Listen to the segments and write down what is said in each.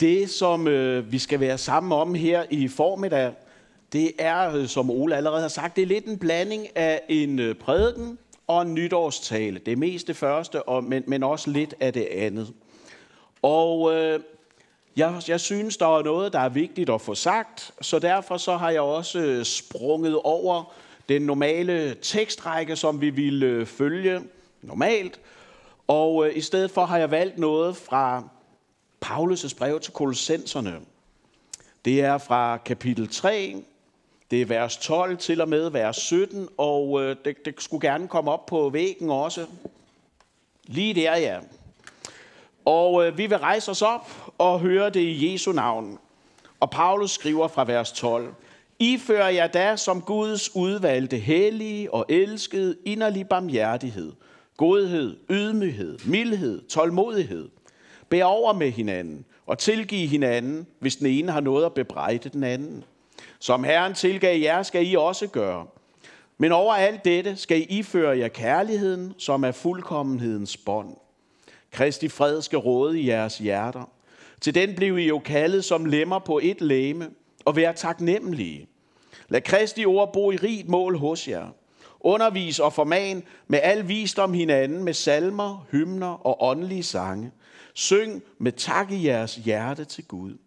Det, som øh, vi skal være sammen om her i formiddag, det er, øh, som Ole allerede har sagt, det er lidt en blanding af en øh, prædiken og en nytårstale. Det er mest det første, og, men, men også lidt af det andet. Og øh, jeg, jeg synes, der er noget, der er vigtigt at få sagt, så derfor så har jeg også øh, sprunget over den normale tekstrække, som vi ville øh, følge normalt. Og øh, i stedet for har jeg valgt noget fra Paulus' brev til kolossenserne. Det er fra kapitel 3, det er vers 12 til og med vers 17, og øh, det, det skulle gerne komme op på væggen også. Lige der, ja. Og øh, vi vil rejse os op og høre det i Jesu navn. Og Paulus skriver fra vers 12. I fører jer da som Guds udvalgte, hellige og elskede inderlig barmhjertighed, godhed, ydmyghed, mildhed, tålmodighed. Bær over med hinanden og tilgive hinanden, hvis den ene har noget at bebrejde den anden. Som Herren tilgav jer, skal I også gøre. Men over alt dette skal I iføre jer kærligheden, som er fuldkommenhedens bånd. Kristi fred skal råde i jeres hjerter. Til den blev I jo kaldet som lemmer på et læme, og vær taknemmelige. Lad Kristi ord bo i rigt mål hos jer. Undervis og forman med al visdom hinanden med salmer, hymner og åndelige sange. Syng med tak i jeres hjerte til Gud.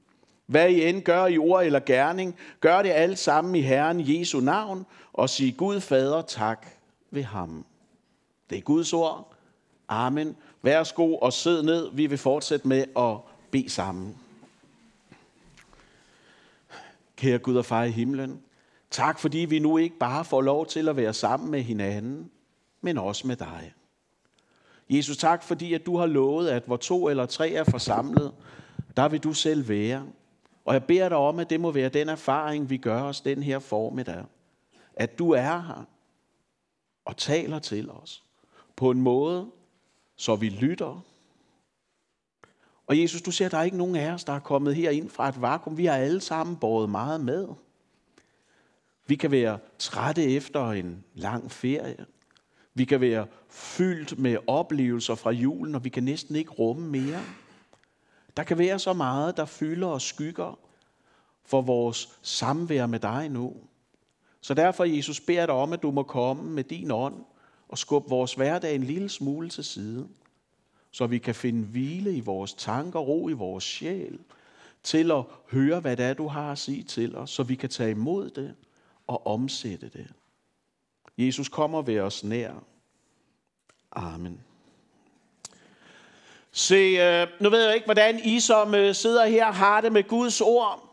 Hvad I end gør i ord eller gerning, gør det alt sammen i Herren Jesu navn, og sig Gud Fader tak ved ham. Det er Guds ord. Amen. Værsgo og sid ned. Vi vil fortsætte med at bede sammen. Kære Gud og far i himlen, tak fordi vi nu ikke bare får lov til at være sammen med hinanden, men også med dig. Jesus, tak fordi at du har lovet, at hvor to eller tre er forsamlet, der vil du selv være. Og jeg beder dig om, at det må være den erfaring, vi gør os den her formiddag. At du er her og taler til os på en måde, så vi lytter. Og Jesus, du ser, at der er ikke nogen af os, der er kommet her ind fra et vakuum. Vi har alle sammen båret meget med. Vi kan være trætte efter en lang ferie. Vi kan være fyldt med oplevelser fra julen, og vi kan næsten ikke rumme mere. Der kan være så meget, der fylder og skygger for vores samvær med dig nu. Så derfor, Jesus, beder dig om, at du må komme med din ånd og skubbe vores hverdag en lille smule til side, så vi kan finde hvile i vores tanker, ro i vores sjæl, til at høre, hvad det er, du har at sige til os, så vi kan tage imod det og omsætte det. Jesus kommer ved os nær. Amen. Se, øh, nu ved jeg ikke, hvordan I som øh, sidder her har det med Guds ord.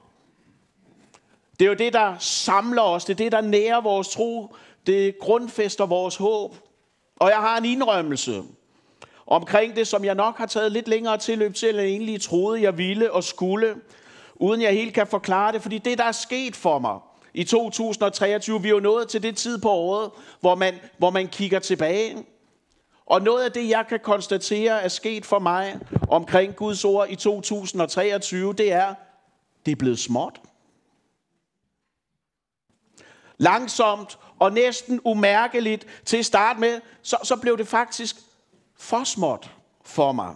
Det er jo det, der samler os. Det er det, der nærer vores tro. Det grundfester vores håb. Og jeg har en indrømmelse omkring det, som jeg nok har taget lidt længere tilløb til, end jeg egentlig troede, jeg ville og skulle, uden jeg helt kan forklare det. Fordi det, der er sket for mig i 2023, vi er jo nået til det tid på året, hvor man, hvor man kigger tilbage. Og noget af det, jeg kan konstatere er sket for mig omkring Guds ord i 2023, det er, det er blevet småt. Langsomt og næsten umærkeligt til at starte med, så, så blev det faktisk for småt for mig.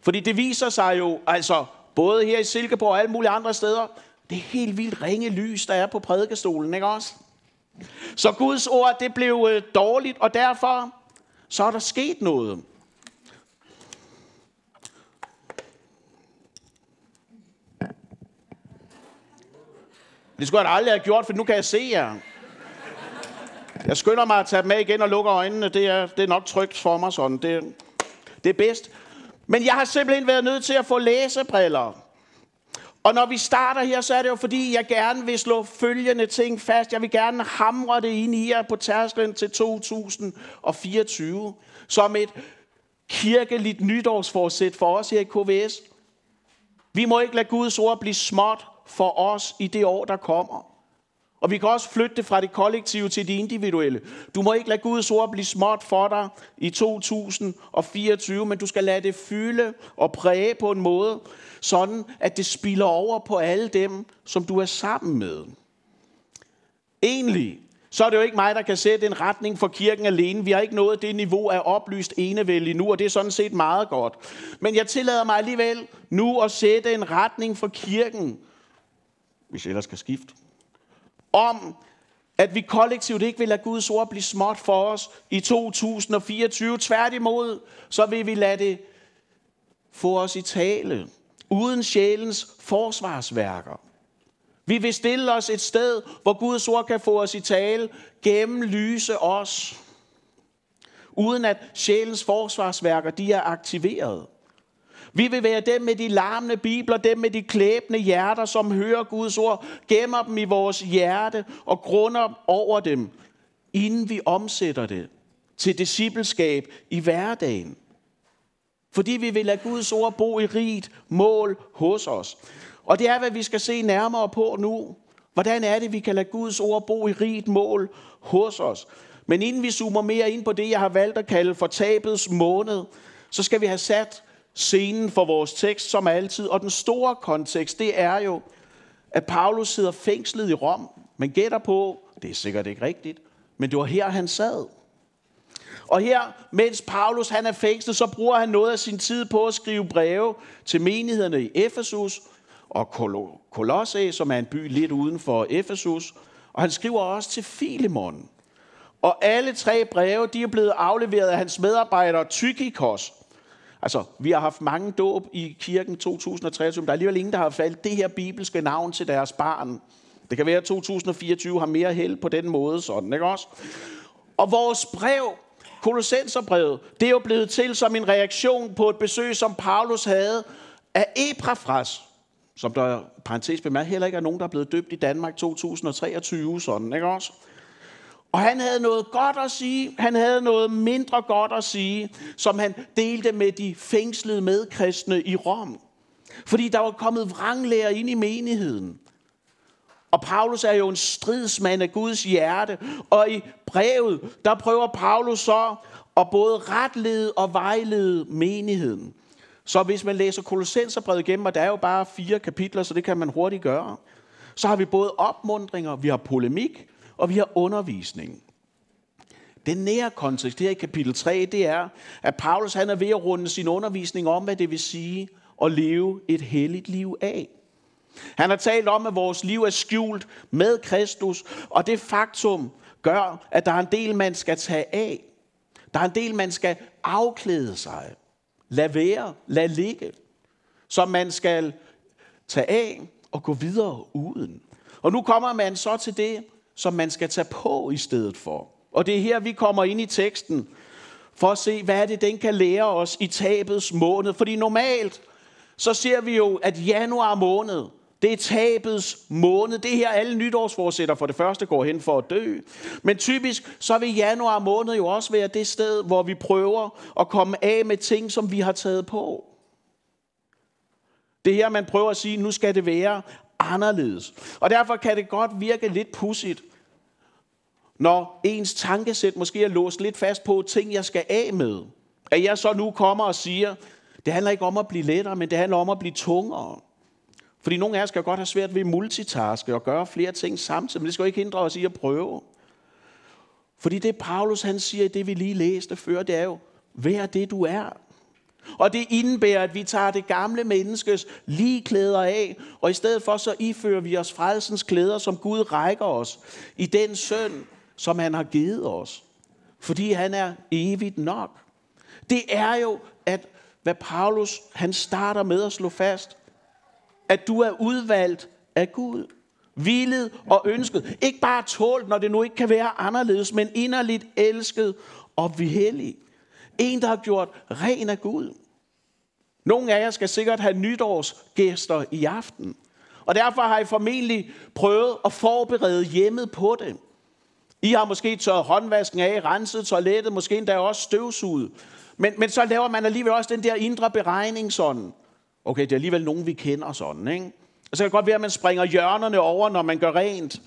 Fordi det viser sig jo, altså både her i Silkeborg og alle mulige andre steder, det helt vildt ringe lys, der er på prædikestolen, ikke også? Så Guds ord, det blev øh, dårligt, og derfor så er der sket noget. Det skulle jeg aldrig have gjort, for nu kan jeg se jer. Jeg skynder mig at tage dem med igen og lukke øjnene. Det er, det er nok trygt for mig sådan. Det, det er bedst. Men jeg har simpelthen været nødt til at få læsebriller. Og når vi starter her, så er det jo fordi, jeg gerne vil slå følgende ting fast. Jeg vil gerne hamre det ind i jer på tærsklen til 2024 som et kirkeligt nytårsforsæt for os her i KVS. Vi må ikke lade Guds ord blive småt for os i det år, der kommer. Og vi kan også flytte det fra det kollektive til det individuelle. Du må ikke lade Guds ord blive småt for dig i 2024, men du skal lade det fylde og præge på en måde, sådan at det spiller over på alle dem, som du er sammen med. Egentlig, så er det jo ikke mig, der kan sætte en retning for kirken alene. Vi har ikke nået det niveau af oplyst enevæld endnu, og det er sådan set meget godt. Men jeg tillader mig alligevel nu at sætte en retning for kirken, hvis jeg ellers skal skifte, om at vi kollektivt ikke vil lade Guds ord blive småt for os i 2024. Tværtimod, så vil vi lade det få os i tale, uden sjælens forsvarsværker. Vi vil stille os et sted, hvor Guds ord kan få os i tale, gennemlyse os, uden at sjælens forsvarsværker de er aktiveret. Vi vil være dem med de larmende bibler, dem med de klæbende hjerter, som hører Guds ord, gemmer dem i vores hjerte og grunder over dem, inden vi omsætter det til discipleskab i hverdagen. Fordi vi vil lade Guds ord bo i rigt mål hos os. Og det er, hvad vi skal se nærmere på nu. Hvordan er det, vi kan lade Guds ord bo i rigt mål hos os? Men inden vi zoomer mere ind på det, jeg har valgt at kalde for tabets måned, så skal vi have sat scenen for vores tekst, som altid. Og den store kontekst, det er jo, at Paulus sidder fængslet i Rom. Man gætter på, det er sikkert ikke rigtigt, men det var her, han sad. Og her, mens Paulus han er fængslet, så bruger han noget af sin tid på at skrive breve til menighederne i Efesus og Kolosse, som er en by lidt uden for Efesus. Og han skriver også til Filemon. Og alle tre breve, de er blevet afleveret af hans medarbejder Tykikos. Altså, vi har haft mange dåb i kirken 2023, men der er alligevel ingen, der har faldt det her bibelske navn til deres barn. Det kan være, at 2024 har mere held på den måde, sådan, ikke også? Og vores brev, Kolossenserbrevet, det er jo blevet til som en reaktion på et besøg, som Paulus havde af Eprafras, som der parentes bemærket heller ikke er nogen, der er blevet døbt i Danmark 2023, sådan, ikke også? Og han havde noget godt at sige, han havde noget mindre godt at sige, som han delte med de fængslede medkristne i Rom. Fordi der var kommet vranglærer ind i menigheden. Og Paulus er jo en stridsmand af Guds hjerte. Og i brevet, der prøver Paulus så at både retlede og vejlede menigheden. Så hvis man læser Kolossenserbrevet igennem, og der er jo bare fire kapitler, så det kan man hurtigt gøre, så har vi både opmundringer, vi har polemik, og vi har undervisning. Den nære kontekst her i kapitel 3, det er, at Paulus han er ved at runde sin undervisning om, hvad det vil sige at leve et helligt liv af. Han har talt om, at vores liv er skjult med Kristus, og det faktum gør, at der er en del, man skal tage af. Der er en del, man skal afklæde sig. Lad være, lad ligge. Som man skal tage af og gå videre uden. Og nu kommer man så til det, som man skal tage på i stedet for. Og det er her, vi kommer ind i teksten, for at se, hvad er det, den kan lære os i tabets måned. Fordi normalt, så ser vi jo, at januar måned, det er tabets måned. Det her alle nytårsforsætter for det første går hen for at dø. Men typisk så vil januar måned jo også være det sted, hvor vi prøver at komme af med ting, som vi har taget på. Det her, man prøver at sige, nu skal det være anderledes. Og derfor kan det godt virke lidt pudsigt, når ens tankesæt måske er låst lidt fast på ting, jeg skal af med. At jeg så nu kommer og siger, det handler ikke om at blive lettere, men det handler om at blive tungere. Fordi nogle af os skal godt have svært ved multitaske og gøre flere ting samtidig, men det skal jo ikke hindre os i at prøve. Fordi det Paulus han siger i det, vi lige læste før, det er jo, vær det du er. Og det indebærer, at vi tager det gamle menneskes klæder af, og i stedet for så ifører vi os frelsens klæder, som Gud rækker os i den søn, som han har givet os. Fordi han er evigt nok. Det er jo, at hvad Paulus han starter med at slå fast, at du er udvalgt af Gud. Hvilet og ønsket. Ikke bare tålt, når det nu ikke kan være anderledes, men inderligt elsket og hellig. En, der har gjort ren af Gud. Nogle af jer skal sikkert have nytårsgæster i aften. Og derfor har I formentlig prøvet at forberede hjemmet på det. I har måske tørret håndvasken af, renset toilettet, måske endda også støvsuget. Men, men så laver man alligevel også den der indre beregning sådan. Okay, det er alligevel nogen, vi kender sådan, ikke? Og så kan det godt være, at man springer hjørnerne over, når man gør rent.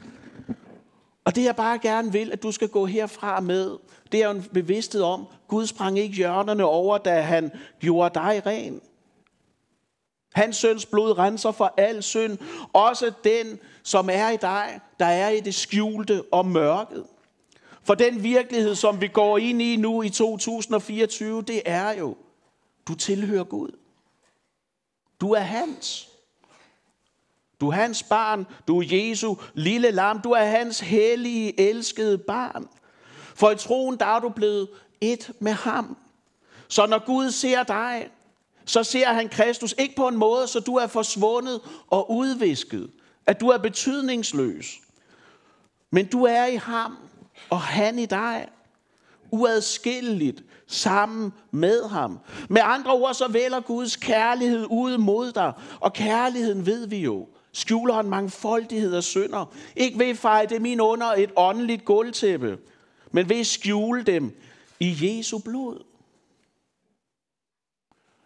Og det jeg bare gerne vil, at du skal gå herfra med, det er jo en bevidsthed om, Gud sprang ikke hjørnerne over, da han gjorde dig ren. Hans søns blod renser for al synd, også den, som er i dig, der er i det skjulte og mørket. For den virkelighed, som vi går ind i nu i 2024, det er jo, du tilhører Gud. Du er hans. Du er hans barn. Du er Jesu lille lam. Du er hans hellige, elskede barn. For i troen, der er du blevet et med ham. Så når Gud ser dig, så ser han Kristus ikke på en måde, så du er forsvundet og udvisket. At du er betydningsløs. Men du er i ham, og han i dig. Uadskilleligt sammen med ham. Med andre ord, så vælger Guds kærlighed ud mod dig. Og kærligheden ved vi jo, skjuler en mangfoldighed af synder. Ikke ved at feje dem ind under et åndeligt gulvtæppe, men ved at skjule dem i Jesu blod.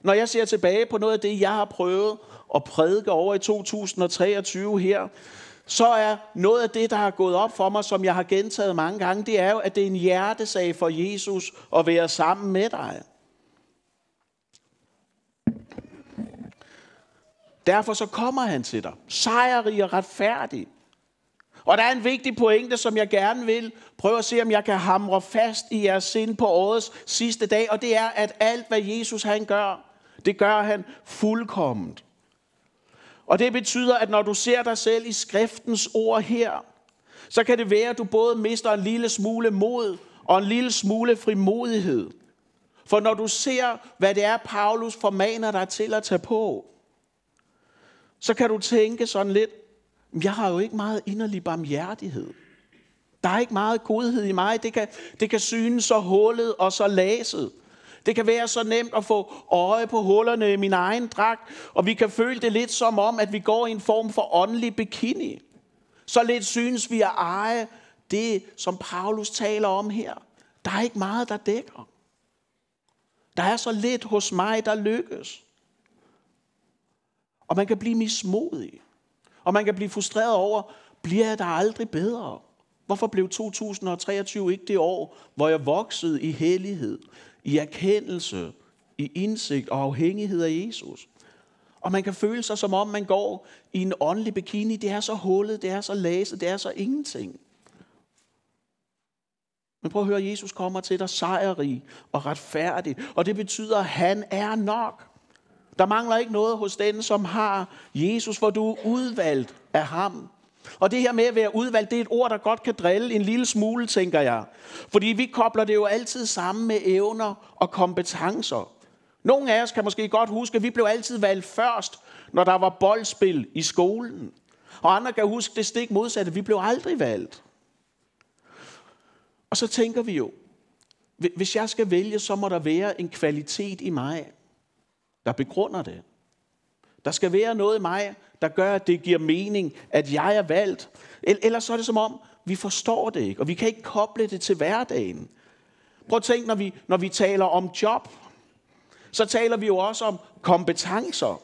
Når jeg ser tilbage på noget af det, jeg har prøvet at prædike over i 2023 her, så er noget af det, der har gået op for mig, som jeg har gentaget mange gange, det er jo, at det er en hjertesag for Jesus at være sammen med dig. Derfor så kommer han til dig, sejrig og retfærdig. Og der er en vigtig pointe, som jeg gerne vil prøve at se, om jeg kan hamre fast i jeres sind på årets sidste dag, og det er, at alt, hvad Jesus han gør, det gør han fuldkomment. Og det betyder, at når du ser dig selv i skriftens ord her, så kan det være, at du både mister en lille smule mod og en lille smule frimodighed. For når du ser, hvad det er, Paulus formaner dig til at tage på, så kan du tænke sådan lidt, jeg har jo ikke meget inderlig barmhjertighed. Der er ikke meget godhed i mig. Det kan, det kan synes så hullet og så laset. Det kan være så nemt at få øje på hullerne i min egen dragt, og vi kan føle det lidt som om, at vi går i en form for åndelig bikini. Så lidt synes vi at eje det, som Paulus taler om her. Der er ikke meget, der dækker. Der er så lidt hos mig, der lykkes. Og man kan blive mismodig. Og man kan blive frustreret over, bliver jeg der aldrig bedre? Hvorfor blev 2023 ikke det år, hvor jeg voksede i hellighed, i erkendelse, i indsigt og afhængighed af Jesus? Og man kan føle sig som om, man går i en åndelig bikini. Det er så hullet, det er så læset, det er så ingenting. Men prøv at høre, Jesus kommer til dig sejrig og retfærdig. Og det betyder, at han er nok. Der mangler ikke noget hos den, som har Jesus, for du er udvalgt af ham. Og det her med at være udvalgt, det er et ord, der godt kan drille en lille smule, tænker jeg. Fordi vi kobler det jo altid sammen med evner og kompetencer. Nogle af os kan måske godt huske, at vi blev altid valgt først, når der var boldspil i skolen. Og andre kan huske det stik modsatte. Vi blev aldrig valgt. Og så tænker vi jo, hvis jeg skal vælge, så må der være en kvalitet i mig der begrunder det. Der skal være noget i mig, der gør, at det giver mening, at jeg er valgt. Ellers så er det som om, vi forstår det ikke, og vi kan ikke koble det til hverdagen. Prøv at tænke, når vi, når vi taler om job, så taler vi jo også om kompetencer.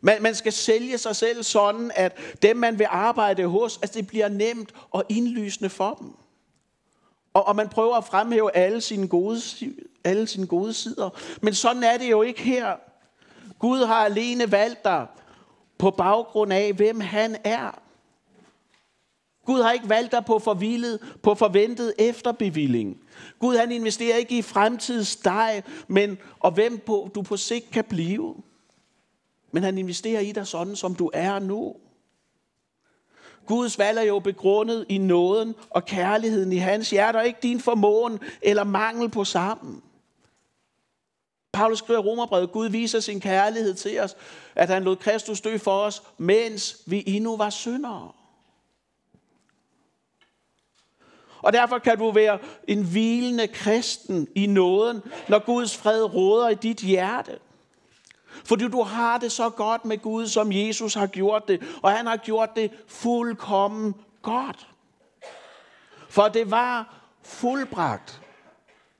Man, man skal sælge sig selv sådan, at dem, man vil arbejde hos, at det bliver nemt og indlysende for dem. Og, og man prøver at fremhæve alle sine, gode, alle sine gode sider. Men sådan er det jo ikke her. Gud har alene valgt dig på baggrund af, hvem han er. Gud har ikke valgt dig på forvildet, på forventet efterbevilling. Gud han investerer ikke i fremtids dig, men og hvem på, du på sigt kan blive. Men han investerer i dig sådan, som du er nu. Guds valg er jo begrundet i nåden og kærligheden i hans hjerte, og ikke din formåen eller mangel på sammen. Paulus skriver i Romerbrevet, Gud viser sin kærlighed til os, at han lod Kristus dø for os, mens vi endnu var syndere. Og derfor kan du være en hvilende kristen i nåden, når Guds fred råder i dit hjerte. Fordi du har det så godt med Gud, som Jesus har gjort det. Og han har gjort det fuldkommen godt. For det var fuldbragt.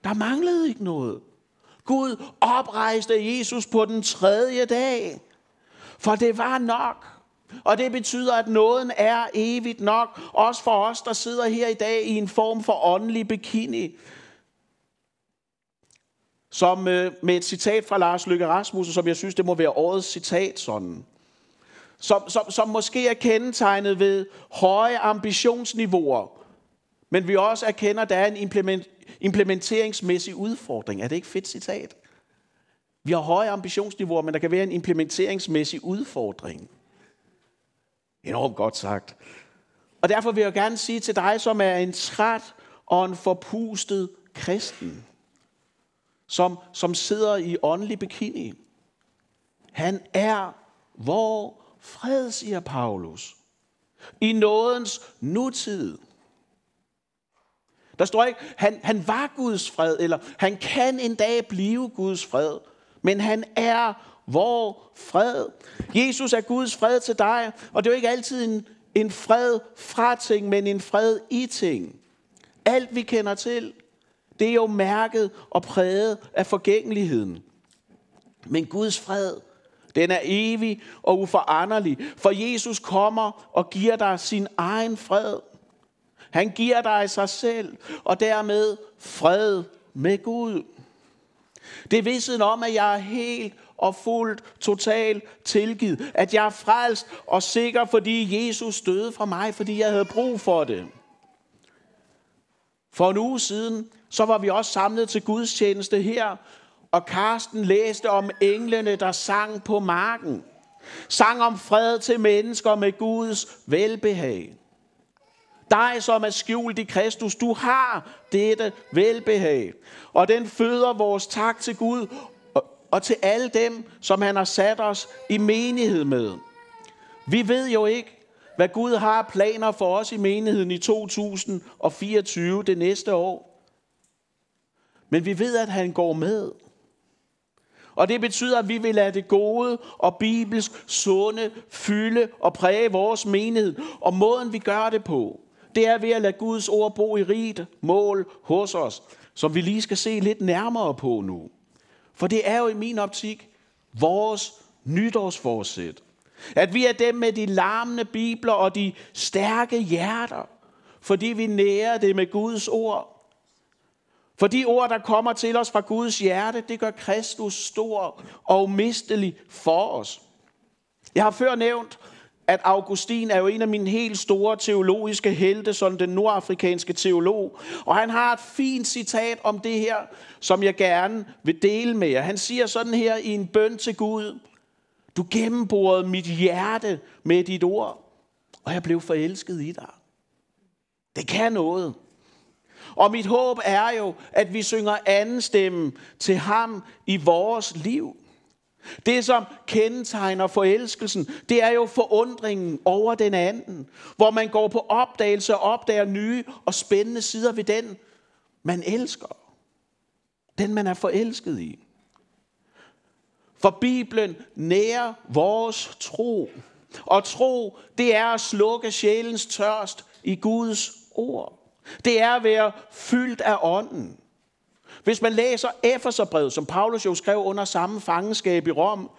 Der manglede ikke noget. Gud oprejste Jesus på den tredje dag. For det var nok. Og det betyder, at nåden er evigt nok, også for os, der sidder her i dag i en form for åndelig bikini. Som øh, med et citat fra Lars Løkke Rasmussen, som jeg synes, det må være årets citat sådan. Som, som, som måske er kendetegnet ved høje ambitionsniveauer, men vi også erkender, at der er en implement, implementeringsmæssig udfordring. Er det ikke fedt citat? Vi har høje ambitionsniveauer, men der kan være en implementeringsmæssig udfordring. Enormt godt sagt. Og derfor vil jeg gerne sige til dig, som er en træt og en forpustet kristen, som, som sidder i åndelig bikini. Han er vor fred, siger Paulus. I nådens nutid. Der står ikke, han, han var Guds fred, eller han kan en dag blive Guds fred, men han er vor fred. Jesus er Guds fred til dig, og det er jo ikke altid en, en fred fra ting, men en fred i ting. Alt vi kender til, det er jo mærket og præget af forgængeligheden. Men Guds fred, den er evig og uforanderlig, for Jesus kommer og giver dig sin egen fred. Han giver dig sig selv, og dermed fred med Gud. Det er vidsen om, at jeg er helt og fuldt, totalt tilgivet. At jeg er frelst og sikker, fordi Jesus døde for mig, fordi jeg havde brug for det. For en uge siden, så var vi også samlet til Guds tjeneste her, og Karsten læste om englene, der sang på marken. Sang om fred til mennesker med Guds velbehag. Dig, som er skjult i Kristus, du har dette velbehag. Og den føder vores tak til Gud og til alle dem, som han har sat os i menighed med. Vi ved jo ikke, hvad Gud har planer for os i menigheden i 2024, det næste år. Men vi ved, at han går med. Og det betyder, at vi vil lade det gode og bibelsk sunde fylde og præge vores menighed. Og måden vi gør det på, det er ved at lade Guds ord bo i rigt mål hos os, som vi lige skal se lidt nærmere på nu. For det er jo i min optik vores nytårsforsæt. At vi er dem med de larmende bibler og de stærke hjerter, fordi vi nærer det med Guds ord. For de ord, der kommer til os fra Guds hjerte, det gør Kristus stor og umistelig for os. Jeg har før nævnt, at Augustin er jo en af mine helt store teologiske helte, som den nordafrikanske teolog. Og han har et fint citat om det her, som jeg gerne vil dele med jer. Han siger sådan her i en bøn til Gud. Du gennemborede mit hjerte med dit ord, og jeg blev forelsket i dig. Det kan noget. Og mit håb er jo, at vi synger anden stemme til ham i vores liv. Det, som kendetegner forelskelsen, det er jo forundringen over den anden, hvor man går på opdagelse og opdager nye og spændende sider ved den, man elsker. Den, man er forelsket i. For Bibelen nærer vores tro. Og tro, det er at slukke sjælens tørst i Guds ord. Det er at være fyldt af ånden. Hvis man læser Efeserbrevet, som Paulus jo skrev under samme fangenskab i Rom,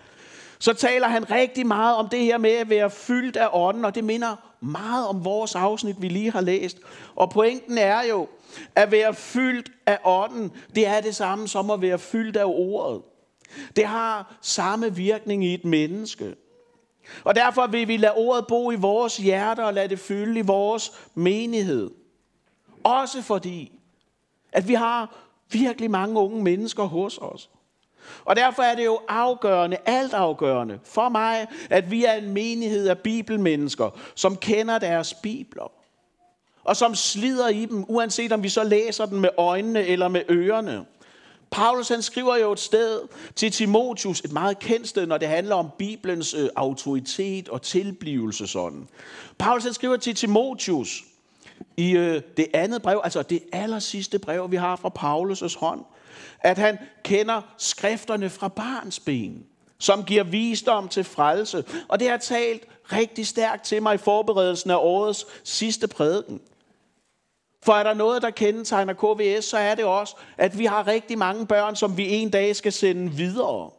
så taler han rigtig meget om det her med at være fyldt af ånden, og det minder meget om vores afsnit, vi lige har læst. Og pointen er jo, at være fyldt af ånden, det er det samme som at være fyldt af ordet. Det har samme virkning i et menneske. Og derfor vil vi lade ordet bo i vores hjerter og lade det fylde i vores menighed. Også fordi, at vi har virkelig mange unge mennesker hos os. Og derfor er det jo afgørende, altafgørende for mig, at vi er en menighed af bibelmennesker, som kender deres bibler. Og som slider i dem, uanset om vi så læser den med øjnene eller med ørerne. Paulus han skriver jo et sted til Timotius, et meget kendt sted, når det handler om Bibelens øh, autoritet og tilblivelse sådan. Paulus han skriver til Timotius, i øh, det andet brev, altså det aller sidste brev, vi har fra Paulus' hånd, at han kender skrifterne fra barns ben, som giver visdom til frelse. Og det har talt rigtig stærkt til mig i forberedelsen af årets sidste prædiken. For er der noget, der kendetegner KVS, så er det også, at vi har rigtig mange børn, som vi en dag skal sende videre.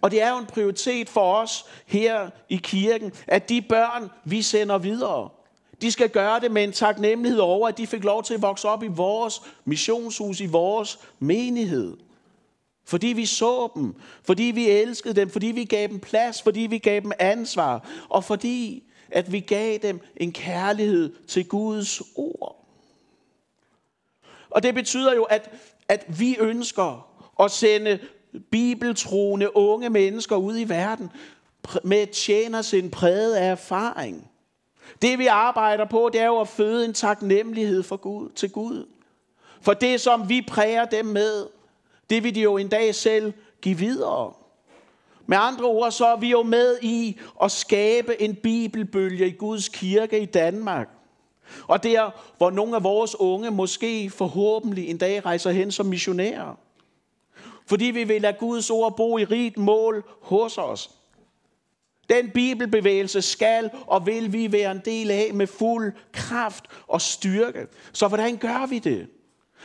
Og det er jo en prioritet for os her i kirken, at de børn, vi sender videre, de skal gøre det med en taknemmelighed over, at de fik lov til at vokse op i vores missionshus, i vores menighed. Fordi vi så dem, fordi vi elskede dem, fordi vi gav dem plads, fordi vi gav dem ansvar, og fordi at vi gav dem en kærlighed til Guds ord. Og det betyder jo, at, at vi ønsker at sende bibeltroende unge mennesker ud i verden med tjener sin præget af erfaring. Det vi arbejder på, det er jo at føde en taknemmelighed for Gud, til Gud. For det, som vi præger dem med, det vil de jo en dag selv give videre. Med andre ord, så er vi jo med i at skabe en bibelbølge i Guds kirke i Danmark. Og der, hvor nogle af vores unge måske forhåbentlig en dag rejser hen som missionærer. Fordi vi vil lade Guds ord bo i rigt mål hos os. Den bibelbevægelse skal og vil vi være en del af med fuld kraft og styrke. Så hvordan gør vi det?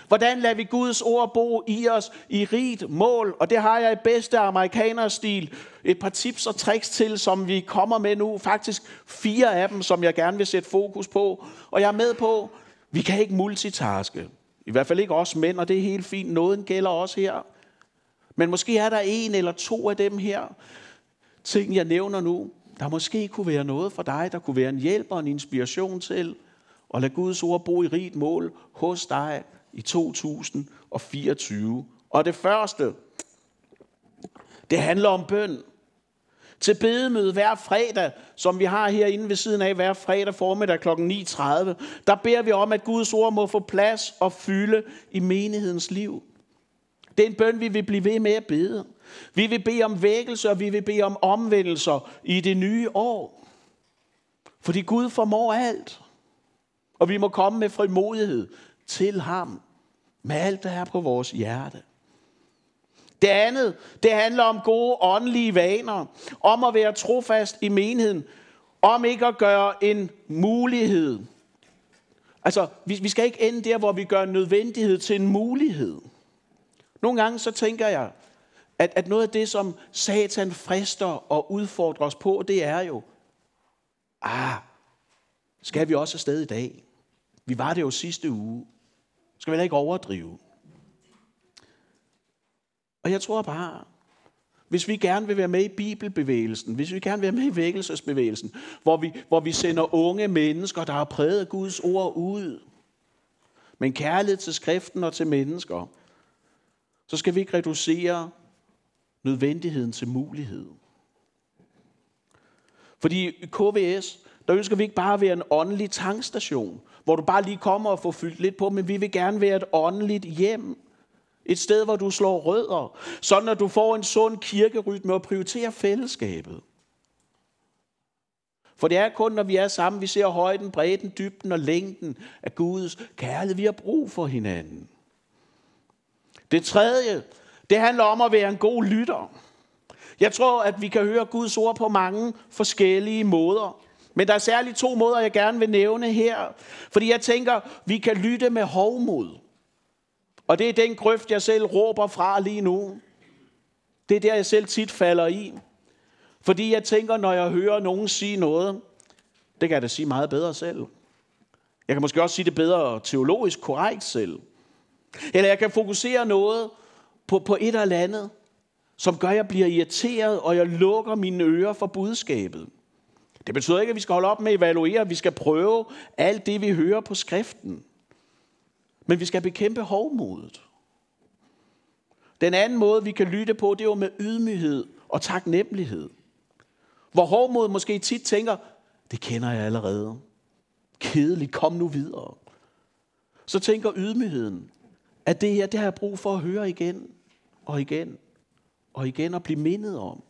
Hvordan lader vi Guds ord bo i os i rigt mål? Og det har jeg i bedste amerikanerstil et par tips og tricks til, som vi kommer med nu. Faktisk fire af dem, som jeg gerne vil sætte fokus på. Og jeg er med på, vi kan ikke multitaske. I hvert fald ikke os mænd, og det er helt fint. Noget gælder også her. Men måske er der en eller to af dem her, ting jeg nævner nu, der måske kunne være noget for dig, der kunne være en hjælp og en inspiration til at lade Guds ord bo i rigt mål hos dig i 2024. Og det første, det handler om bøn. Til bedemøde hver fredag, som vi har herinde ved siden af hver fredag formiddag kl. 9.30, der beder vi om, at Guds ord må få plads og fylde i menighedens liv. Det er en bøn, vi vil blive ved med at bede. Vi vil bede om vækkelse, og vi vil bede om omvendelser i det nye år. Fordi Gud formår alt. Og vi må komme med frimodighed til ham med alt, der er på vores hjerte. Det andet, det handler om gode åndelige vaner, om at være trofast i menigheden, om ikke at gøre en mulighed. Altså, vi, vi skal ikke ende der, hvor vi gør nødvendighed til en mulighed. Nogle gange så tænker jeg, at, at noget af det, som Satan frister og udfordrer os på, det er jo, ah, skal vi også afsted i dag? Vi var det jo sidste uge. Skal vi ikke overdrive? Og jeg tror bare, hvis vi gerne vil være med i bibelbevægelsen, hvis vi gerne vil være med i vækkelsesbevægelsen, hvor vi, hvor vi sender unge mennesker, der har præget Guds ord ud, men kærlighed til skriften og til mennesker, så skal vi ikke reducere nødvendigheden til mulighed. Fordi i KVS, der ønsker vi ikke bare at være en åndelig tankstation, hvor du bare lige kommer og får fyldt lidt på, men vi vil gerne være et åndeligt hjem. Et sted, hvor du slår rødder, sådan at du får en sund kirkerytme og prioriterer fællesskabet. For det er kun, når vi er sammen, vi ser højden, bredden, dybden og længden af Guds kærlighed. Vi har brug for hinanden. Det tredje, det handler om at være en god lytter. Jeg tror, at vi kan høre Guds ord på mange forskellige måder. Men der er særligt to måder, jeg gerne vil nævne her. Fordi jeg tænker, vi kan lytte med hovmod. Og det er den grøft, jeg selv råber fra lige nu. Det er der, jeg selv tit falder i. Fordi jeg tænker, når jeg hører nogen sige noget, det kan jeg da sige meget bedre selv. Jeg kan måske også sige det bedre teologisk korrekt selv. Eller jeg kan fokusere noget på, på et eller andet, som gør, at jeg bliver irriteret, og jeg lukker mine ører for budskabet. Det betyder ikke, at vi skal holde op med at evaluere. Vi skal prøve alt det, vi hører på skriften. Men vi skal bekæmpe hovmodet. Den anden måde, vi kan lytte på, det er jo med ydmyghed og taknemmelighed. Hvor hovmod måske tit tænker, det kender jeg allerede. Kedeligt, kom nu videre. Så tænker ydmygheden, at det her, det har jeg brug for at høre igen og igen og igen og blive mindet om.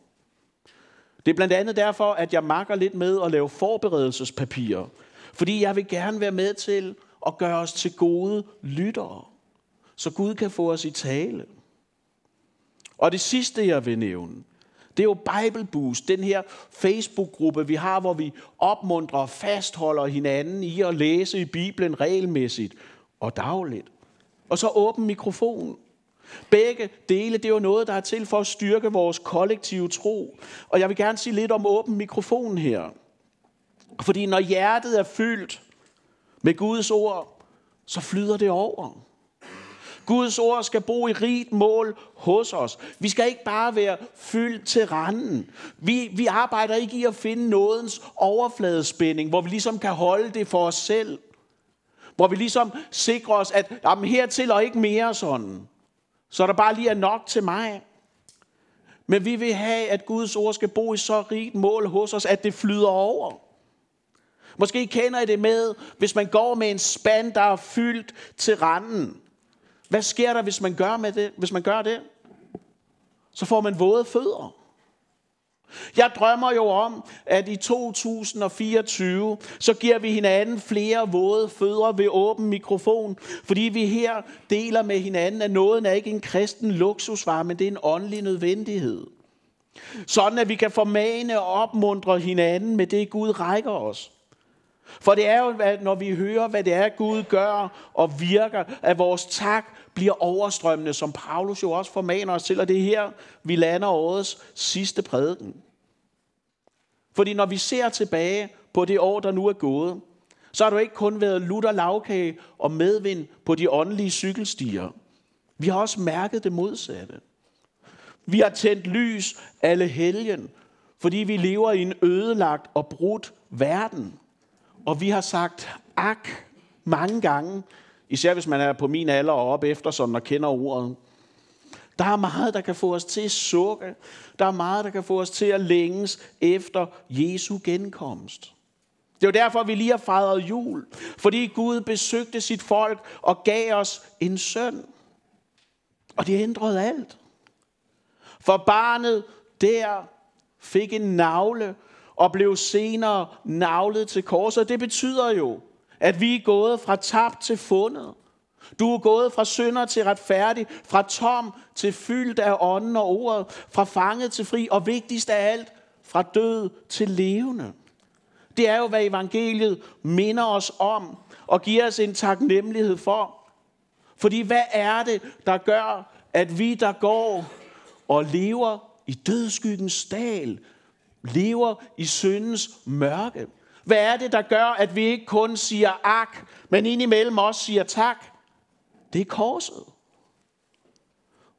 Det er blandt andet derfor, at jeg makker lidt med at lave forberedelsespapirer. Fordi jeg vil gerne være med til at gøre os til gode lyttere. Så Gud kan få os i tale. Og det sidste, jeg vil nævne, det er jo Bible Boost, den her Facebook-gruppe, vi har, hvor vi opmuntrer og fastholder hinanden i at læse i Bibelen regelmæssigt og dagligt. Og så åben mikrofon. Begge dele, det er jo noget, der er til for at styrke vores kollektive tro. Og jeg vil gerne sige lidt om åben mikrofon her. Fordi når hjertet er fyldt med Guds ord, så flyder det over. Guds ord skal bo i rigt mål hos os. Vi skal ikke bare være fyldt til randen. Vi, vi arbejder ikke i at finde nådens overfladespænding, hvor vi ligesom kan holde det for os selv. Hvor vi ligesom sikrer os, at jamen, hertil og ikke mere sådan. Så der bare lige er nok til mig. Men vi vil have, at Guds ord skal bo i så rigt mål hos os, at det flyder over. Måske kender I det med, hvis man går med en spand, der er fyldt til randen. Hvad sker der, hvis man gør, med det? Hvis man gør det? Så får man våde fødder. Jeg drømmer jo om, at i 2024, så giver vi hinanden flere våde fødder ved åben mikrofon, fordi vi her deler med hinanden, at nåden er ikke en kristen luksusvare, men det er en åndelig nødvendighed. Sådan at vi kan formane og opmuntre hinanden med det, Gud rækker os. For det er jo, når vi hører, hvad det er, Gud gør og virker, at vores tak bliver overstrømmende, som Paulus jo også formaner os til, og det er her, vi lander årets sidste prædiken. Fordi når vi ser tilbage på det år, der nu er gået, så har du ikke kun været lutter lavkage og medvind på de åndelige cykelstier. Vi har også mærket det modsatte. Vi har tændt lys alle helgen, fordi vi lever i en ødelagt og brudt verden. Og vi har sagt ak mange gange, især hvis man er på min alder og op efter, sådan og kender ordet. Der er meget, der kan få os til at sukke. Der er meget, der kan få os til at længes efter Jesu genkomst. Det er jo derfor, vi lige har fejret jul. Fordi Gud besøgte sit folk og gav os en søn. Og det ændrede alt. For barnet der fik en navle og blev senere navlet til korset. Det betyder jo, at vi er gået fra tabt til fundet. Du er gået fra synder til retfærdig, fra tom til fyldt af ånden og ordet, fra fanget til fri, og vigtigst af alt, fra død til levende. Det er jo, hvad evangeliet minder os om, og giver os en taknemmelighed for. Fordi hvad er det, der gør, at vi, der går og lever i dødskyggens dal, lever i syndens mørke? Hvad er det, der gør, at vi ikke kun siger ak, men indimellem også siger tak? Det er korset.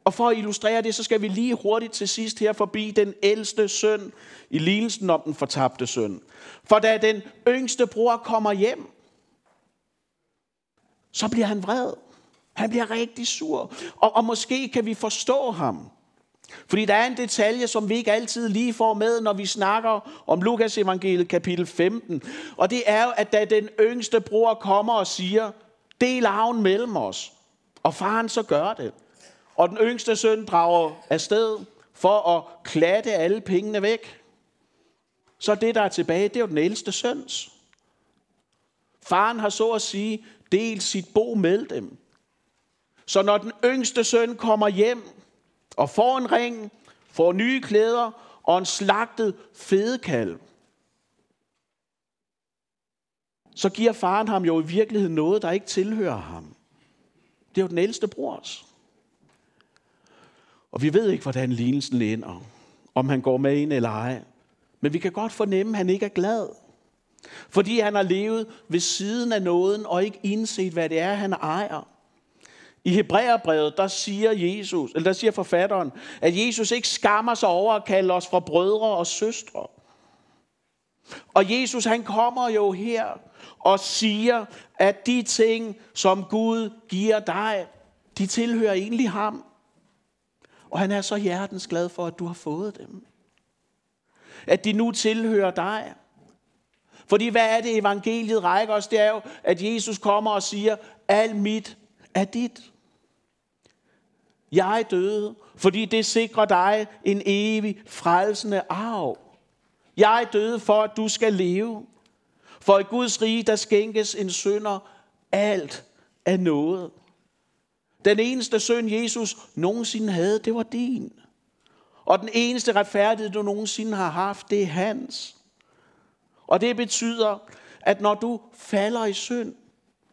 Og for at illustrere det, så skal vi lige hurtigt til sidst her forbi den ældste søn i lignelsen om den fortabte søn. For da den yngste bror kommer hjem, så bliver han vred. Han bliver rigtig sur. Og, og måske kan vi forstå ham. Fordi der er en detalje, som vi ikke altid lige får med, når vi snakker om Lukas evangeliet kapitel 15. Og det er jo, at da den yngste bror kommer og siger, del arven mellem os. Og faren så gør det. Og den yngste søn drager afsted for at klatte alle pengene væk. Så det, der er tilbage, det er jo den ældste søns. Faren har så at sige delt sit bo med dem. Så når den yngste søn kommer hjem og får en ring, får nye klæder og en slagtet fedekalv, så giver faren ham jo i virkeligheden noget, der ikke tilhører ham. Det er jo den ældste brors. Og vi ved ikke, hvordan lignelsen ender. Om han går med ind eller ej. Men vi kan godt fornemme, at han ikke er glad. Fordi han har levet ved siden af nåden og ikke indset, hvad det er, han ejer. I Hebræerbrevet, der siger Jesus, eller der siger forfatteren, at Jesus ikke skammer sig over at kalde os fra brødre og søstre. Og Jesus han kommer jo her og siger, at de ting, som Gud giver dig, de tilhører egentlig ham. Og han er så hjertens glad for, at du har fået dem. At de nu tilhører dig. Fordi hvad er det, evangeliet rækker os? Det er jo, at Jesus kommer og siger, al mit er dit. Jeg døde, fordi det sikrer dig en evig frelsende arv. Jeg døde for, at du skal leve. For i Guds rige, der skænkes en sønder alt af noget. Den eneste søn, Jesus nogensinde havde, det var din. Og den eneste retfærdighed, du nogensinde har haft, det er hans. Og det betyder, at når du falder i synd,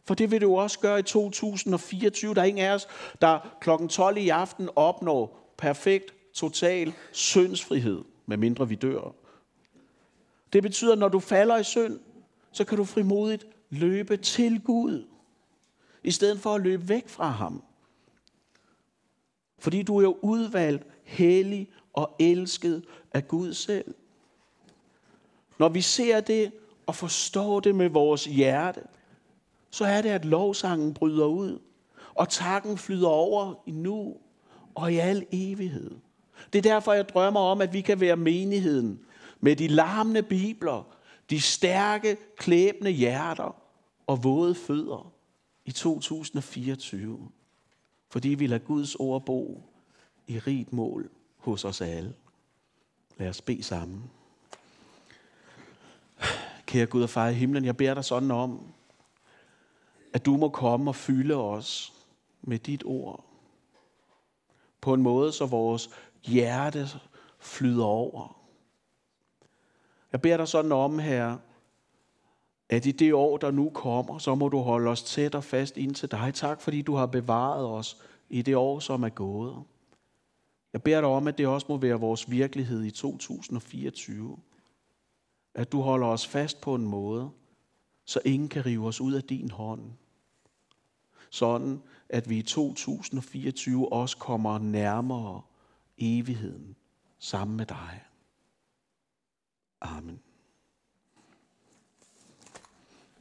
for det vil du også gøre i 2024. Der er ingen af os, der kl. 12 i aften opnår perfekt, total syndsfrihed, medmindre vi dør. Det betyder, at når du falder i synd, så kan du frimodigt løbe til Gud, i stedet for at løbe væk fra ham. Fordi du er jo udvalgt, hellig og elsket af Gud selv. Når vi ser det og forstår det med vores hjerte, så er det, at lovsangen bryder ud, og takken flyder over i nu og i al evighed. Det er derfor, jeg drømmer om, at vi kan være menigheden med de larmende bibler, de stærke, klæbende hjerter og våde fødder i 2024. Fordi vi lader Guds ord bo i rigt mål hos os alle. Lad os bede sammen. Kære Gud og far i himlen, jeg beder dig sådan om, at du må komme og fylde os med dit ord. På en måde, så vores hjerte flyder over. Jeg beder dig sådan om, Herre, at i det år, der nu kommer, så må du holde os tæt og fast ind til dig. Tak, fordi du har bevaret os i det år, som er gået. Jeg beder dig om, at det også må være vores virkelighed i 2024. At du holder os fast på en måde, så ingen kan rive os ud af din hånd. Sådan, at vi i 2024 også kommer nærmere evigheden sammen med dig. Amen.